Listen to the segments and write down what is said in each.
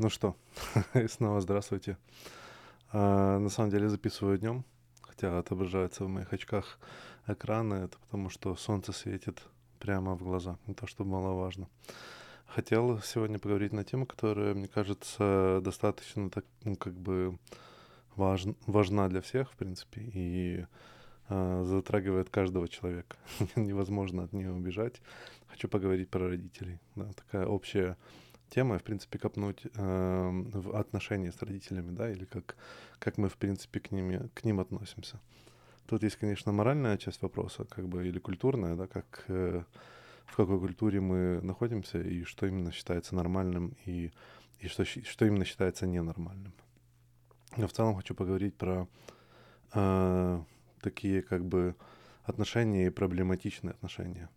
Ну что, снова здравствуйте. А, на самом деле записываю днем, хотя отображается в моих очках экраны, это потому что солнце светит прямо в глаза, не то чтобы маловажно. Хотел сегодня поговорить на тему, которая, мне кажется, достаточно так, ну, как бы важ, важна для всех, в принципе, и э, затрагивает каждого человека. Невозможно от нее убежать. Хочу поговорить про родителей. Да, такая общая тема, в принципе, копнуть э, в отношения с родителями, да, или как, как мы, в принципе, к, ними, к ним относимся. Тут есть, конечно, моральная часть вопроса, как бы, или культурная, да, как, э, в какой культуре мы находимся, и что именно считается нормальным, и, и что, что именно считается ненормальным. Но в целом хочу поговорить про э, такие, как бы, отношения и проблематичные отношения.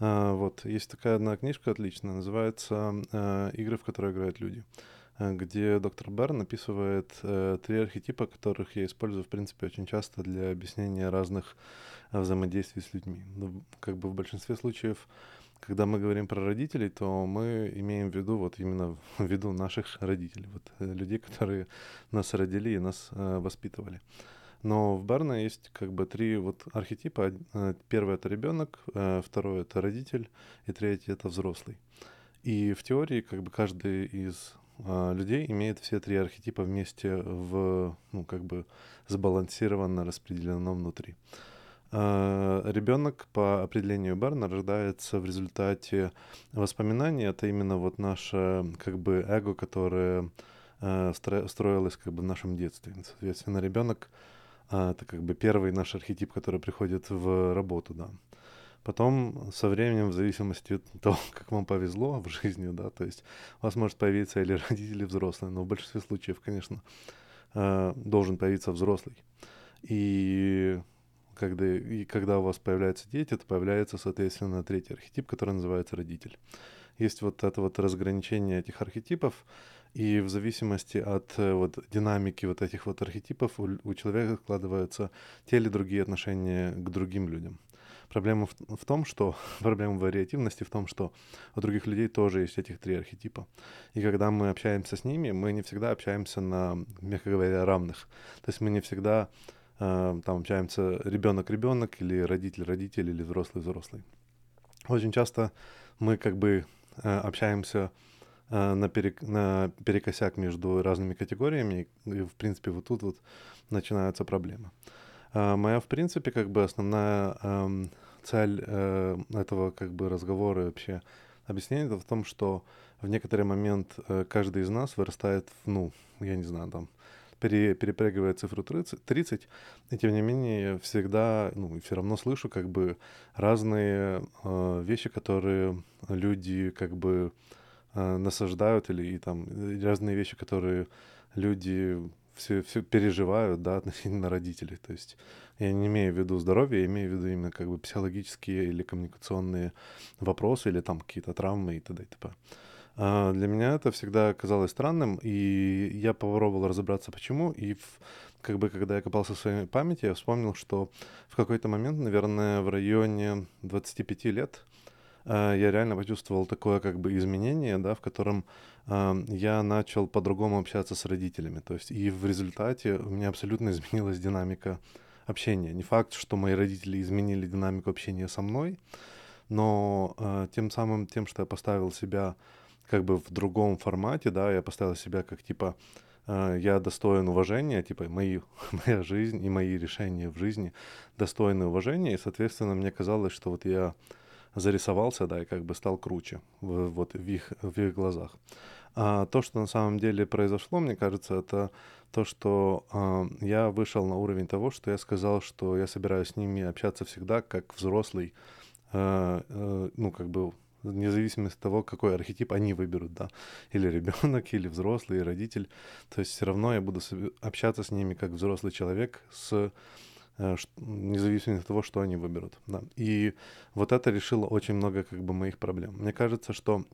А, вот, есть такая одна книжка отличная, называется э, «Игры, в которые играют люди», э, где доктор Берн описывает э, три архетипа, которых я использую, в принципе, очень часто для объяснения разных взаимодействий с людьми. Ну, как бы в большинстве случаев, когда мы говорим про родителей, то мы имеем в виду вот именно в виду наших родителей, вот людей, которые нас родили и нас воспитывали. Но в Барна есть как бы три вот архетипа. Э, первый — это ребенок, э, второй — это родитель, и третий — это взрослый. И в теории как бы каждый из а, людей имеет все три архетипа вместе в, ну, как бы сбалансированно распределено внутри. Ребенок по определению Барна рождается в результате воспоминаний. Это именно вот наше как бы эго, которое э, строилось как бы в нашем детстве. Соответственно, ребенок это как бы первый наш архетип, который приходит в работу, да. Потом со временем, в зависимости от того, как вам повезло в жизни, да, то есть у вас может появиться или родители взрослые, но в большинстве случаев, конечно, а, должен появиться взрослый. И когда, и когда у вас появляются дети, то появляется, соответственно, третий архетип, который называется родитель. Есть вот это вот разграничение этих архетипов, и в зависимости от э, вот динамики вот этих вот архетипов у, у человека складываются те или другие отношения к другим людям. Проблема в, в том, что проблема вариативности в том, что у других людей тоже есть этих три архетипа. И когда мы общаемся с ними, мы не всегда общаемся на, мягко говоря, равных. То есть мы не всегда э, там общаемся ребенок-ребенок или родитель-родитель или взрослый-взрослый. Очень часто мы как бы общаемся Э, на, перек, на перекосяк между разными категориями, и, в принципе, вот тут вот начинаются проблемы. А моя, в принципе, как бы основная э, цель э, этого как бы разговора и вообще объяснения это в том, что в некоторый момент э, каждый из нас вырастает, в, ну, я не знаю, там, пере, перепрыгивает цифру 30, 30, и тем не менее всегда, ну, все равно слышу как бы разные э, вещи, которые люди как бы э, насаждают или и там разные вещи, которые люди все, все переживают, да, относительно родителей. То есть я не имею в виду здоровье, я имею в виду именно как бы психологические или коммуникационные вопросы или там какие-то травмы и т.д. и т.п. А для меня это всегда казалось странным, и я попробовал разобраться, почему. И в, как бы, когда я копался в своей памяти, я вспомнил, что в какой-то момент, наверное, в районе 25 лет, Э, я реально почувствовал такое как бы изменение, да, в котором э, я начал по-другому общаться с родителями. То есть и в результате у меня абсолютно изменилась динамика общения. Не факт, что мои родители изменили динамику общения со мной, но э, тем самым, тем, что я поставил себя как бы в другом формате, да, я поставил себя как типа э, я достоин уважения, типа мои, моя жизнь и мои решения в жизни достойны уважения, и, соответственно, мне казалось, что вот я зарисовался, да, и как бы стал круче в, вот в их, в их глазах. А то, что на самом деле произошло, мне кажется, это то, что э, я вышел на уровень того, что я сказал, что я собираюсь с ними общаться всегда как взрослый, э, э, ну, как бы вне зависимости от того, какой архетип они выберут, да, или ребенок, или взрослый, или родитель. То есть все равно я буду общаться с ними как взрослый человек с Э, независимо от того, что они выберут. Да. И вот это решило очень много как бы моих проблем. Мне кажется, что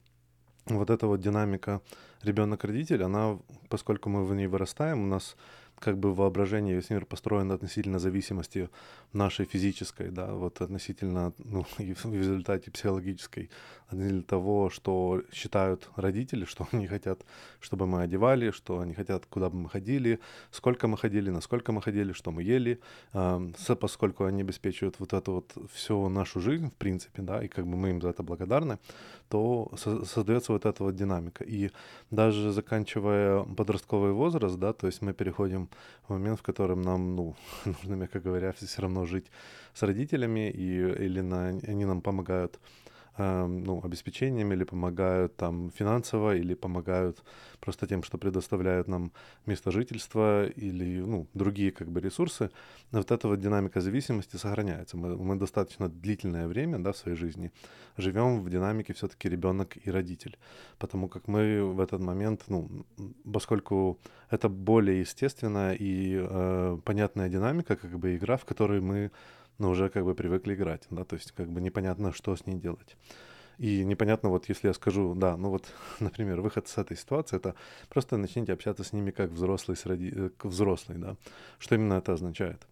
вот эта вот динамика ребенок-родитель, она, поскольку мы в ней вырастаем, у нас как бы воображение, весь мир построен относительно зависимости нашей физической, да, вот относительно, ну, и в результате психологической, относительно того, что считают родители, что они хотят, чтобы мы одевали, что они хотят, куда бы мы ходили, сколько мы ходили, насколько мы ходили, что мы ели, э, поскольку они обеспечивают вот эту вот всю нашу жизнь, в принципе, да, и как бы мы им за это благодарны, то со- создается вот эта вот динамика. И даже заканчивая подростковый возраст, да, то есть мы переходим момент, в котором нам, ну, нужно, мягко говоря, все равно жить с родителями, и, или на, они нам помогают Эм, ну, обеспечением или помогают там финансово, или помогают просто тем, что предоставляют нам место жительства или ну, другие как бы ресурсы, вот эта вот динамика зависимости сохраняется. Мы, мы достаточно длительное время да, в своей жизни живем в динамике все-таки ребенок и родитель, потому как мы в этот момент, ну, поскольку это более естественная и э, понятная динамика, как бы игра, в которой мы но уже как бы привыкли играть, да, то есть как бы непонятно, что с ней делать. И непонятно, вот если я скажу, да, ну вот, например, выход с этой ситуации, это просто начните общаться с ними как взрослый с роди... Э, как взрослый, да. Что именно это означает?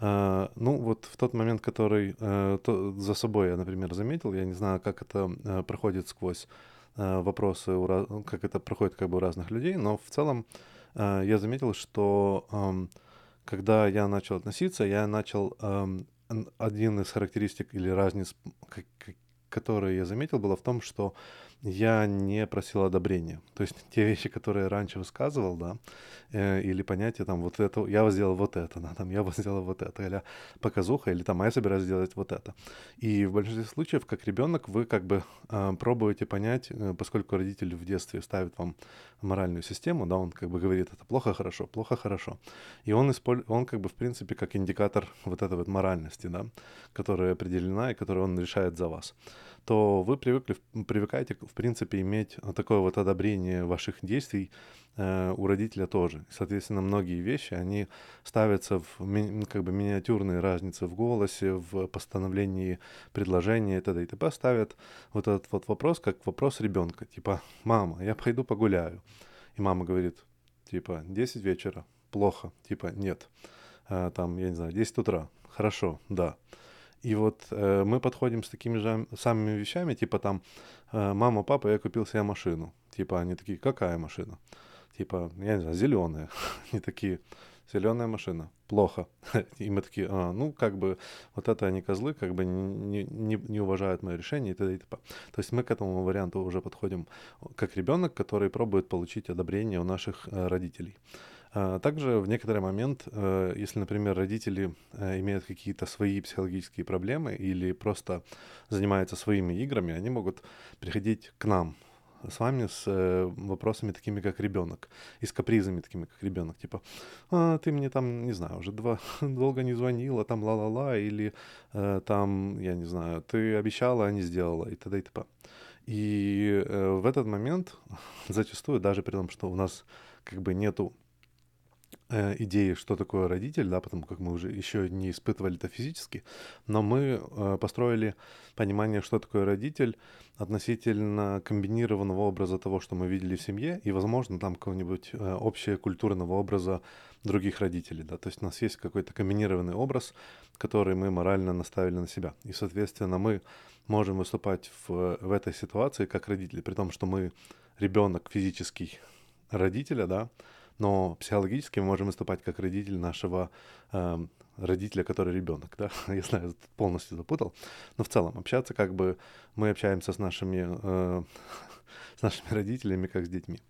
А, ну вот в тот момент, который а, то, за собой я, например, заметил, я не знаю, как это а, проходит сквозь вопросы, у, как это проходит как бы у разных людей, но в целом я заметил, что а, когда я начал относиться, я начал один из характеристик или разниц, которые я заметил, было в том, что я не просил одобрения. То есть те вещи, которые я раньше высказывал, да, э, или понятие там вот это, я сделал вот это, да, там я сделал вот это, или показуха, или там а я собираюсь сделать вот это. И в большинстве случаев, как ребенок, вы как бы э, пробуете понять, э, поскольку родитель в детстве ставит вам моральную систему, да, он как бы говорит, это плохо, хорошо, плохо, хорошо. И он, использ... он как бы в принципе как индикатор вот этой вот моральности, да, которая определена и которую он решает за вас то вы привыкли, привыкаете, в принципе, иметь такое вот одобрение ваших действий э, у родителя тоже. Соответственно, многие вещи, они ставятся в ми, как бы миниатюрные разницы в голосе, в постановлении предложения и т.д. и т.п. ставят вот этот вот вопрос как вопрос ребенка. Типа, мама, я пойду погуляю. И мама говорит, типа, 10 вечера, плохо, типа, нет. А, там, я не знаю, 10 утра, хорошо, да. И вот э, мы подходим с такими же самыми вещами, типа там, э, мама, папа, я купил себе машину. Типа они такие, какая машина? Типа, я не знаю, зеленая. Они такие, зеленая машина, плохо. И мы такие, а, ну, как бы, вот это они козлы, как бы не, не, не уважают мое решение и т.д. и т.п. То есть мы к этому варианту уже подходим как ребенок, который пробует получить одобрение у наших э, родителей. А, также в некоторый момент, э, если, например, родители э, имеют какие-то свои психологические проблемы или просто занимаются своими играми, они могут приходить к нам с вами с э, вопросами такими, как ребенок, и с капризами такими, как ребенок, типа, а, ты мне там, не знаю, уже два, долго не звонила, там ла-ла-ла, или там, я не знаю, ты обещала, а не сделала, и т.д. и т.п. И э, в этот момент зачастую, даже при том, что у нас как бы нету э, идеи, что такое родитель, да, потому как мы уже еще не испытывали это физически, но мы э, построили понимание, что такое родитель относительно комбинированного образа того, что мы видели в семье, и, возможно, там какого-нибудь э, общего культурного образа других родителей, да, то есть у нас есть какой-то комбинированный образ, который мы морально наставили на себя, и, соответственно, мы можем выступать в, в этой ситуации как родители, при том, что мы ребенок физический родителя, да, но психологически мы можем выступать как родитель нашего э, родителя, который ребенок, да, я знаю, полностью запутал, но в целом общаться как бы мы общаемся с нашими, э, с нашими родителями, как с детьми.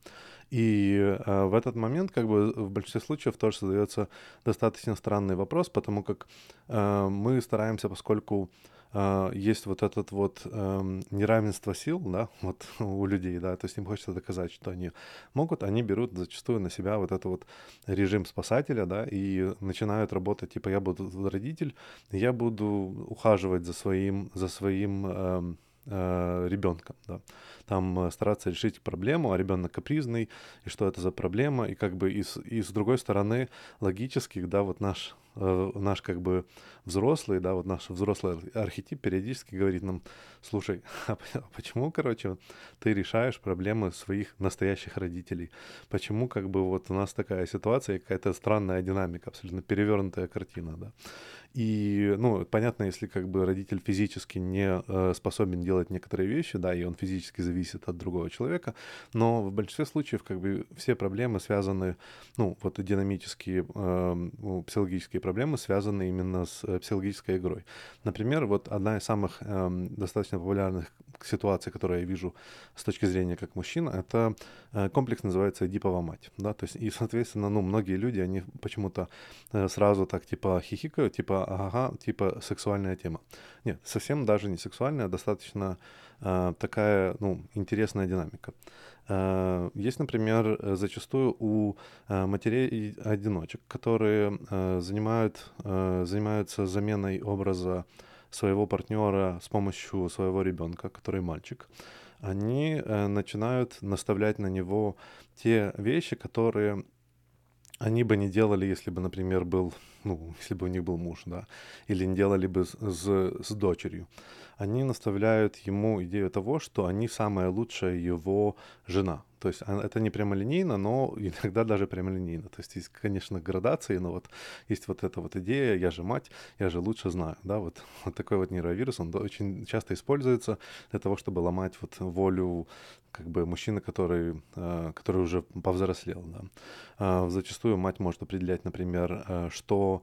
И э, в этот момент, как бы в большинстве случаев тоже задается достаточно странный вопрос, потому как э, мы стараемся, поскольку а, есть вот этот вот э, неравенство сил, да, вот у людей, да, то есть им хочется доказать, что они могут, они берут зачастую на себя вот этот вот режим спасателя, да, и начинают работать, типа, я буду родитель, я буду ухаживать за своим, за своим э, э, ребенком, да, там э, стараться решить проблему, а ребенок капризный, и что это за проблема, и как бы и с, и с другой стороны логических, да, вот наш э, наш как бы взрослый, да, вот наш взрослый архетип периодически говорит нам, слушай, а, а почему, короче, ты решаешь проблемы своих настоящих родителей? Почему как бы вот у нас такая ситуация, какая-то странная динамика, абсолютно перевернутая картина, да? И, ну, понятно, если как бы родитель физически не э, способен делать некоторые вещи, да, и он физически зависит от другого человека, но в большинстве случаев как бы все проблемы связаны, ну, вот динамические, э, психологические проблемы связаны именно с э, психологической игрой. Например, вот одна из самых э, достаточно популярных ситуаций, которые я вижу с точки зрения как мужчина, это э, комплекс называется «Эдипова мать», да, то есть, и, соответственно, ну, многие люди, они почему-то э, сразу так, типа, хихикают, типа, ага, типа сексуальная тема. Нет, совсем даже не сексуальная, достаточно э, такая, ну, интересная динамика. Есть, например, зачастую у матерей-одиночек, которые занимают, занимаются заменой образа своего партнера с помощью своего ребенка, который мальчик, они э, начинают наставлять на него те вещи, которые они бы не делали, если бы, например, был, ну, если бы у них был муж, да, или не делали бы с, с, с дочерью. Они наставляют ему идею того, что они самая лучшая его жена. То есть это не прямолинейно, но иногда даже прямолинейно. То есть есть, конечно, градации, но вот есть вот эта вот идея, я же мать, я же лучше знаю, да, вот, вот такой вот нейровирус, он очень часто используется для того, чтобы ломать вот волю как бы мужчины, который, э, который уже повзрослел. Да. А, зачастую мать может определять, например, э, что,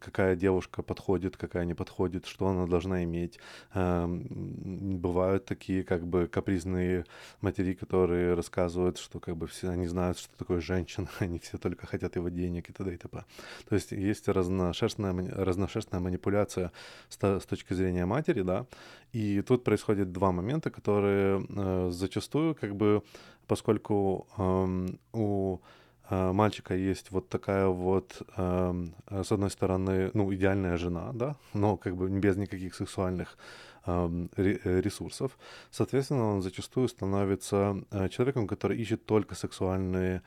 какая девушка подходит, какая не подходит, что она должна иметь. Эм, бывают такие как бы капризные матери, которые рассказывают, что как бы все они знают, что такое женщина, они все только хотят его денег и т.д. и т.п. То есть есть разношерстная, разношерстная манипуляция с, точки зрения матери, да, и тут происходит два момента, которые э, зачастую, как бы, поскольку э, у мальчика есть вот такая вот, э, с одной стороны, ну, идеальная жена, да, но как бы без никаких сексуальных эм, э, ресурсов. Соответственно, он зачастую становится э, человеком, который ищет только сексуальные э,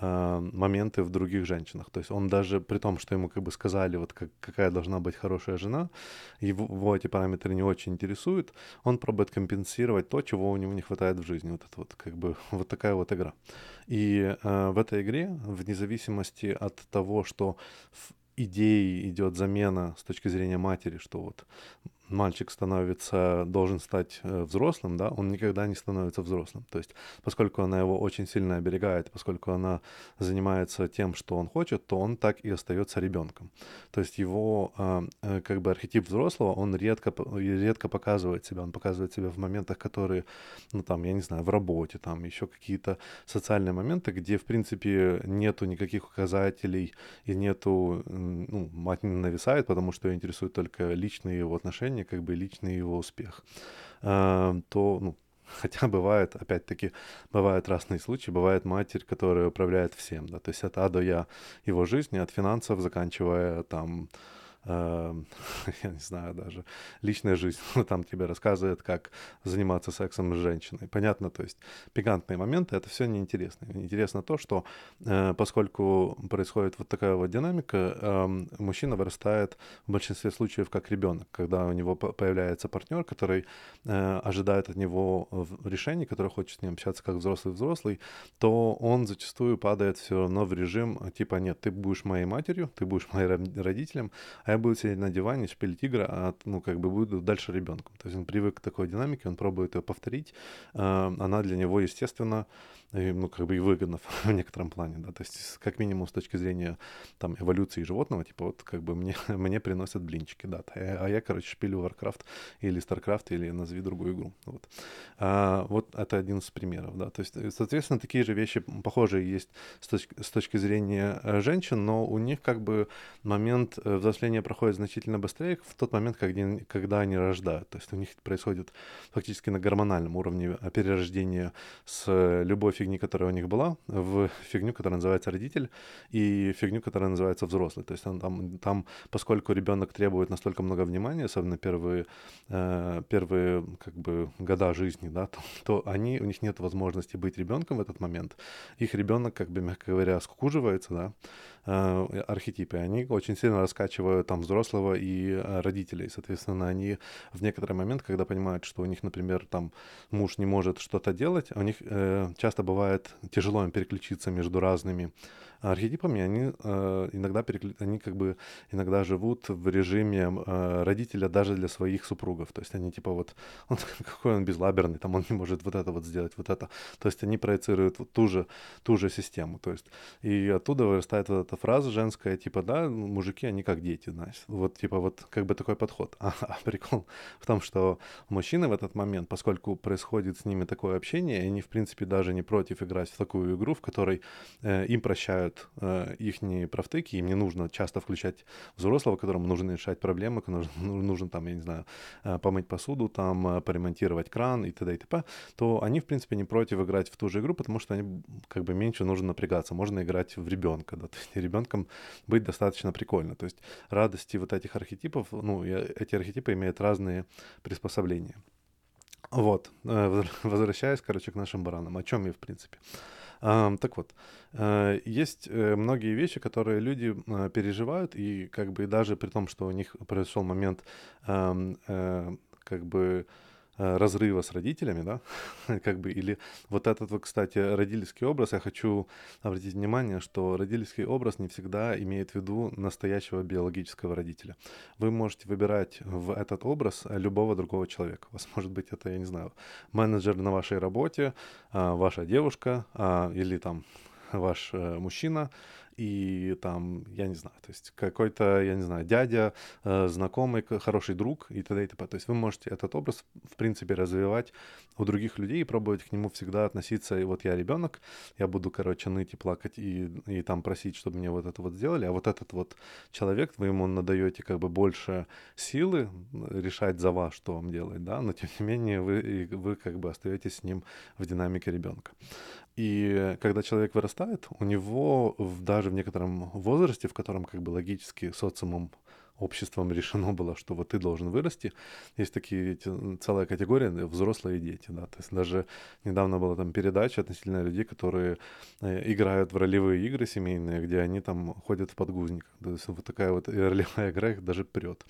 моменты в других женщинах. То есть он даже при том, что ему как бы сказали, вот как, какая должна быть хорошая жена, его, эти параметры не очень интересуют, он пробует компенсировать то, чего у него не хватает в жизни. Вот это вот как бы вот такая вот игра. И э, в этой игре, вне зависимости от того, что в идее идет замена с точки зрения матери, что вот мальчик становится, должен стать э, взрослым, да, он никогда не становится взрослым. То есть, поскольку она его очень сильно оберегает, поскольку она занимается тем, что он хочет, то он так и остается ребенком. То есть его а, э, как бы архетип взрослого, он редко, редко показывает себя. Он показывает себя в моментах, которые, ну там, я не знаю, в работе, там еще какие-то социальные моменты, где, в принципе, нету никаких указателей и нету, ну, мать не нависает, потому что ее интересуют только личные его отношения, отношения, как бы личный его успех, а, то, ну, Хотя бывает, опять-таки, бывают разные случаи. Бывает матерь, которая управляет всем, да, то есть от А до Я его жизни, от финансов, заканчивая там Эм, я не знаю даже, личная жизнь, там тебе рассказывает, как заниматься сексом с женщиной. Понятно, то есть пикантные моменты, это все неинтересно. Интересно то, что э, поскольку происходит вот такая вот динамика, эм, мужчина вырастает в большинстве случаев как ребенок, когда у него появляется партнер, который э, ожидает от него решений, который хочет с ним общаться как взрослый-взрослый, то он зачастую падает все равно в режим типа, нет, ты будешь моей матерью, ты будешь моим родителем, а я буду сидеть на диване, шпилить игры, а ну, как бы буду дальше ребенком. То есть он привык к такой динамике, он пробует ее повторить. А, она для него, естественно, ну, как бы и выгодно в некотором плане, да, то есть как минимум с точки зрения там эволюции животного, типа вот как бы мне, мне приносят блинчики, да, а я, короче, шпилю Warcraft или StarCraft или назови другую игру, вот. А, вот это один из примеров, да, то есть, соответственно, такие же вещи похожие есть с точки, с точки зрения э, женщин, но у них как бы момент э, взросления проходит значительно быстрее в тот момент, когда, когда они рождают, то есть у них происходит фактически на гормональном уровне перерождение с любовью фигни, которая у них была, в фигню, которая называется родитель, и фигню, которая называется взрослый. То есть он, там, там, поскольку ребенок требует настолько много внимания, особенно первые, э, первые как бы года жизни, да, то, то они, у них нет возможности быть ребенком в этот момент. Их ребенок, как бы, мягко говоря, скукуживается, да, архетипы, они очень сильно раскачивают там взрослого и э, родителей. Соответственно, они в некоторый момент, когда понимают, что у них, например, там муж не может что-то делать, у них э, часто бывает тяжело им переключиться между разными архетипами, они э, иногда переклю... они как бы иногда живут в режиме э, родителя даже для своих супругов. То есть они типа вот, он, какой он безлаберный, там он не может вот это вот сделать, вот это. То есть они проецируют вот ту же, ту же систему. То есть и оттуда вырастает вот эта фраза женская, типа, да, мужики, они как дети, знаешь. Вот типа вот как бы такой подход. А, а прикол в том, что мужчины в этот момент, поскольку происходит с ними такое общение, они в принципе даже не против играть в такую игру, в которой э, им прощают решают э, их профтыки, им не нужно часто включать взрослого, которому нужно решать проблемы, ну, нужно там, я не знаю, э, помыть посуду, там, э, поремонтировать кран и т.д. и т.п., то они, в принципе, не против играть в ту же игру, потому что они как бы меньше нужно напрягаться. Можно играть в ребенка, да, то есть ребенком быть достаточно прикольно. То есть радости вот этих архетипов, ну, эти архетипы имеют разные приспособления. Вот, э, возвращаясь, короче, к нашим баранам. О чем я, в принципе? Так вот, э, есть э, многие вещи, которые люди э, переживают, и как бы даже при том, что у них произошел момент как бы Э, разрыва с родителями, да, как бы, или вот этот вот, кстати, родительский образ, я хочу обратить внимание, что родительский образ не всегда имеет в виду настоящего биологического родителя. Вы можете выбирать в этот образ любого другого человека. У вас может быть это, я не знаю, менеджер на вашей работе, а, ваша девушка а, или там ваш э, мужчина, и там, я не знаю, то есть какой-то, я не знаю, дядя, э, знакомый, хороший друг и т.д. и т.п. То есть вы можете этот образ, в принципе, развивать у других людей и пробовать к нему всегда относиться, и вот я ребенок, я буду, короче, ныть и плакать и, и там просить, чтобы мне вот это вот сделали, а вот этот вот человек, вы ему надаете как бы больше силы решать за вас, что вам делать, да, но тем не менее вы, вы как бы остаетесь с ним в динамике ребенка. И когда человек вырастает, у него даже в некотором возрасте, в котором как бы логически социумом обществом решено было, что вот ты должен вырасти. Есть такие целая категория взрослые дети, да. То есть даже недавно была там передача относительно людей, которые э, играют в ролевые игры семейные, где они там ходят в подгузниках. То есть вот такая вот ролевая игра их даже прет.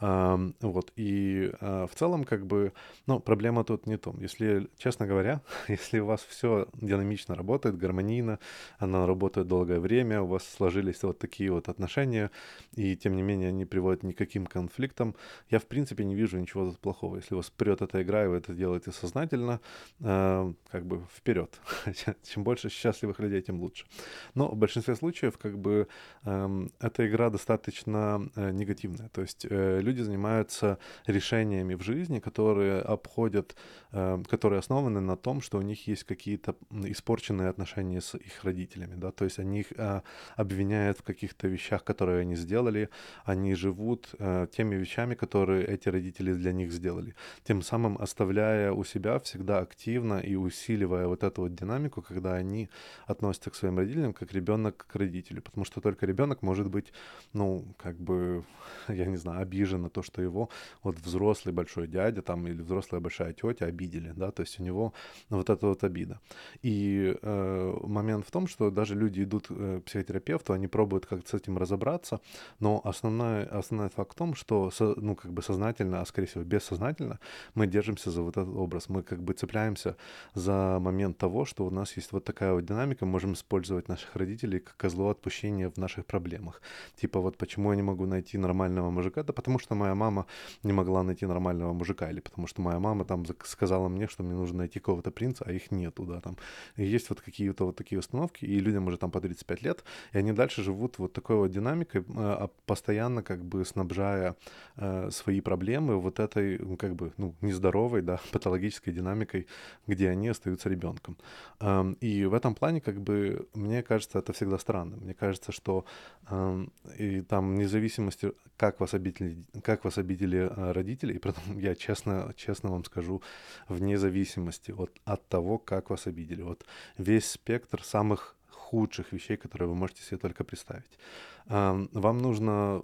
Вот, и а, в целом, как бы, ну, проблема тут не том. Если, честно говоря, если у вас все динамично работает, гармонийно, она работает долгое время, у вас сложились вот такие вот отношения, и тем не менее они приводят ни к каким конфликтам, я, в принципе, не вижу ничего тут плохого. Если вас прет эта игра, и вы это делаете сознательно, как бы вперед. Чем больше счастливых людей, тем лучше. Но в большинстве случаев, как бы, эта игра достаточно э, негативная. То есть люди люди занимаются решениями в жизни, которые обходят, э, которые основаны на том, что у них есть какие-то испорченные отношения с их родителями, да, то есть они их э, обвиняют в каких-то вещах, которые они сделали, они живут э, теми вещами, которые эти родители для них сделали, тем самым оставляя у себя всегда активно и усиливая вот эту вот динамику, когда они относятся к своим родителям как ребенок к родителю, потому что только ребенок может быть, ну, как бы, я не знаю, обижен на то, что его вот взрослый большой дядя там или взрослая большая тетя обидели, да, то есть у него вот эта вот обида. И э, момент в том, что даже люди идут э, к психотерапевту, они пробуют как-то с этим разобраться, но основной, основной факт в том, что, со, ну, как бы сознательно, а скорее всего бессознательно, мы держимся за вот этот образ, мы как бы цепляемся за момент того, что у нас есть вот такая вот динамика, можем использовать наших родителей как козло отпущения в наших проблемах. Типа вот почему я не могу найти нормального мужика, да потому что моя мама не могла найти нормального мужика, или потому что моя мама там сказала мне, что мне нужно найти какого-то принца, а их нету, да, там. И есть вот какие-то вот такие установки, и людям уже там по 35 лет, и они дальше живут вот такой вот динамикой, а, постоянно как бы снабжая э, свои проблемы вот этой, как бы, ну, нездоровой, да, патологической динамикой, где они остаются ребенком. Эм, и в этом плане, как бы, мне кажется, это всегда странно. Мне кажется, что эм, и там независимости, как вас обидели, как вас обидели а, родители, и потом я честно, честно вам скажу, вне зависимости от, от того, как вас обидели. Вот весь спектр самых худших вещей, которые вы можете себе только представить. Вам нужно,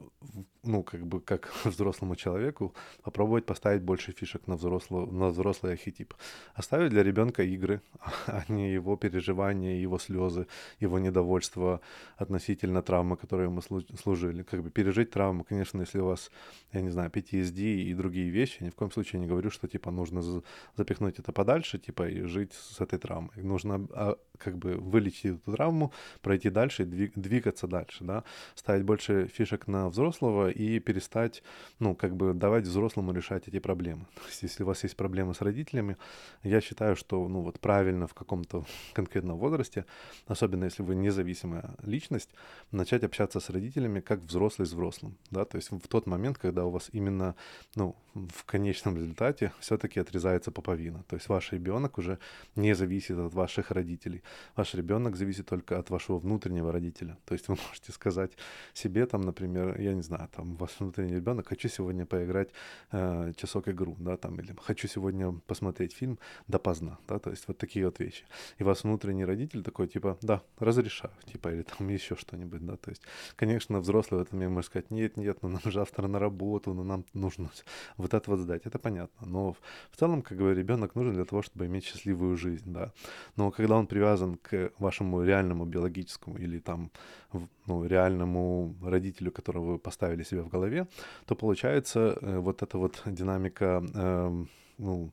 ну, как бы, как взрослому человеку, попробовать поставить больше фишек на, взрослый, на взрослый архетип. Оставить для ребенка игры, а не его переживания, его слезы, его недовольство относительно травмы, которые ему служили. Как бы пережить травму, конечно, если у вас, я не знаю, PTSD и другие вещи, ни в коем случае не говорю, что, типа, нужно запихнуть это подальше, типа, и жить с этой травмой. Нужно, а, как бы, вылечить эту травму, пройти дальше и двигаться дальше, да ставить больше фишек на взрослого и перестать, ну, как бы давать взрослому решать эти проблемы. То есть, если у вас есть проблемы с родителями, я считаю, что, ну, вот правильно в каком-то конкретном возрасте, особенно если вы независимая личность, начать общаться с родителями как взрослый с взрослым, да, то есть в тот момент, когда у вас именно, ну, в конечном результате все-таки отрезается поповина. То есть ваш ребенок уже не зависит от ваших родителей. Ваш ребенок зависит только от вашего внутреннего родителя. То есть вы можете сказать себе, там, например, я не знаю, там, ваш внутренний ребенок, хочу сегодня поиграть э, часок игру, да, там, или хочу сегодня посмотреть фильм допоздна, да, то есть вот такие вот вещи. И ваш внутренний родитель такой, типа, да, разрешаю, типа, или там еще что-нибудь, да, то есть, конечно, взрослый в этом мне может сказать, нет, нет, ну нам завтра на работу, ну нам нужно вот это вот сдать, это понятно, но в целом, как бы, ребенок нужен для того, чтобы иметь счастливую жизнь, да, но когда он привязан к вашему реальному биологическому или там, ну, реальному родителю, которого вы поставили себе в голове, то получается э, вот эта вот динамика, э, ну,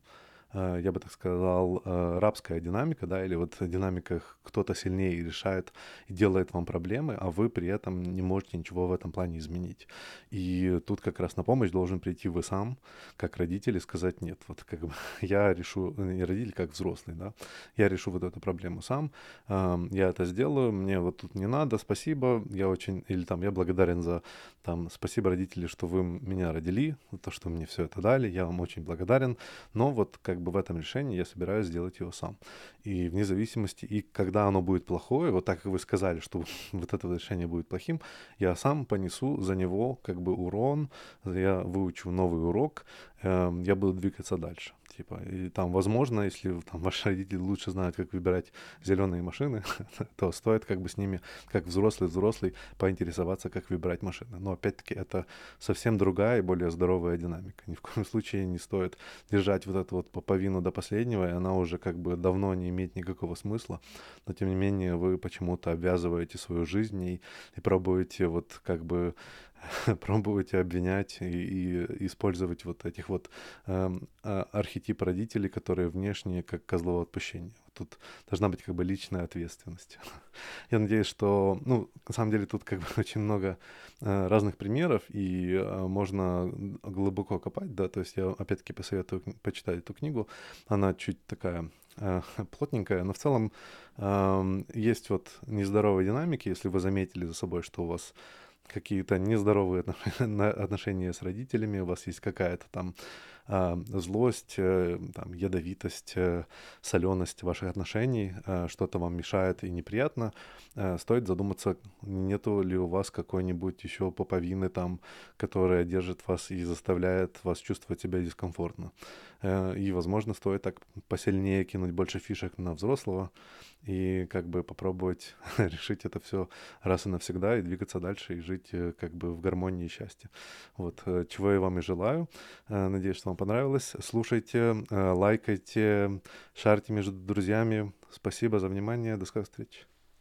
я бы так сказал, э, рабская динамика, да, или вот динамика кто-то сильнее решает и делает вам проблемы, а вы при этом не можете ничего в этом плане изменить. И тут как раз на помощь должен прийти вы сам, как родитель, сказать, нет, вот как бы я решу, не родитель, как взрослый, да, я решу вот эту проблему сам, я это сделаю, мне вот тут не надо, спасибо, я очень, или там, я благодарен за, там, спасибо родители, что вы меня родили, то, что мне все это дали, я вам очень благодарен, но вот как бы в этом решении я собираюсь сделать его сам. И вне зависимости, и когда оно будет плохое, вот так как вы сказали, что вот это решение будет плохим, я сам понесу за него как бы урон, я выучу новый урок, э, я буду двигаться дальше. Типа, и там, возможно, если там ваши родители лучше знают, как выбирать зеленые машины, то стоит как бы с ними, как взрослый-взрослый, поинтересоваться, как выбирать машины. Но опять-таки это совсем другая и более здоровая динамика. Ни в коем случае не стоит держать вот эту вот поповину до последнего, и она уже как бы давно не имеет никакого смысла. Но тем не менее вы почему-то обвязываете свою жизнь и, и пробуете вот как бы пробуете обвинять и, и использовать вот этих вот э, архетип родителей, которые внешние как козлово отпущения. Тут должна быть как бы личная ответственность. Я надеюсь, что, ну, на самом деле тут как бы очень много э, разных примеров, и э, можно глубоко копать, да, то есть я опять-таки посоветую почитать эту книгу. Она чуть такая э, плотненькая, но в целом э, есть вот нездоровые динамики, если вы заметили за собой, что у вас какие-то нездоровые отношения с родителями, у вас есть какая-то там а, злость, э, там, ядовитость, э, соленость ваших отношений, э, что-то вам мешает и неприятно, стоит задуматься, нету ли у вас какой-нибудь еще поповины там, которая держит вас и заставляет вас чувствовать себя дискомфортно. И, возможно, стоит так посильнее кинуть больше фишек на взрослого и как бы попробовать решить это все раз и навсегда и двигаться дальше и жить как бы в гармонии и счастье. Вот, чего я вам и желаю. Надеюсь, что вам понравилось. Слушайте, э, лайкайте, шарьте между друзьями. Спасибо за внимание. До скорых встреч.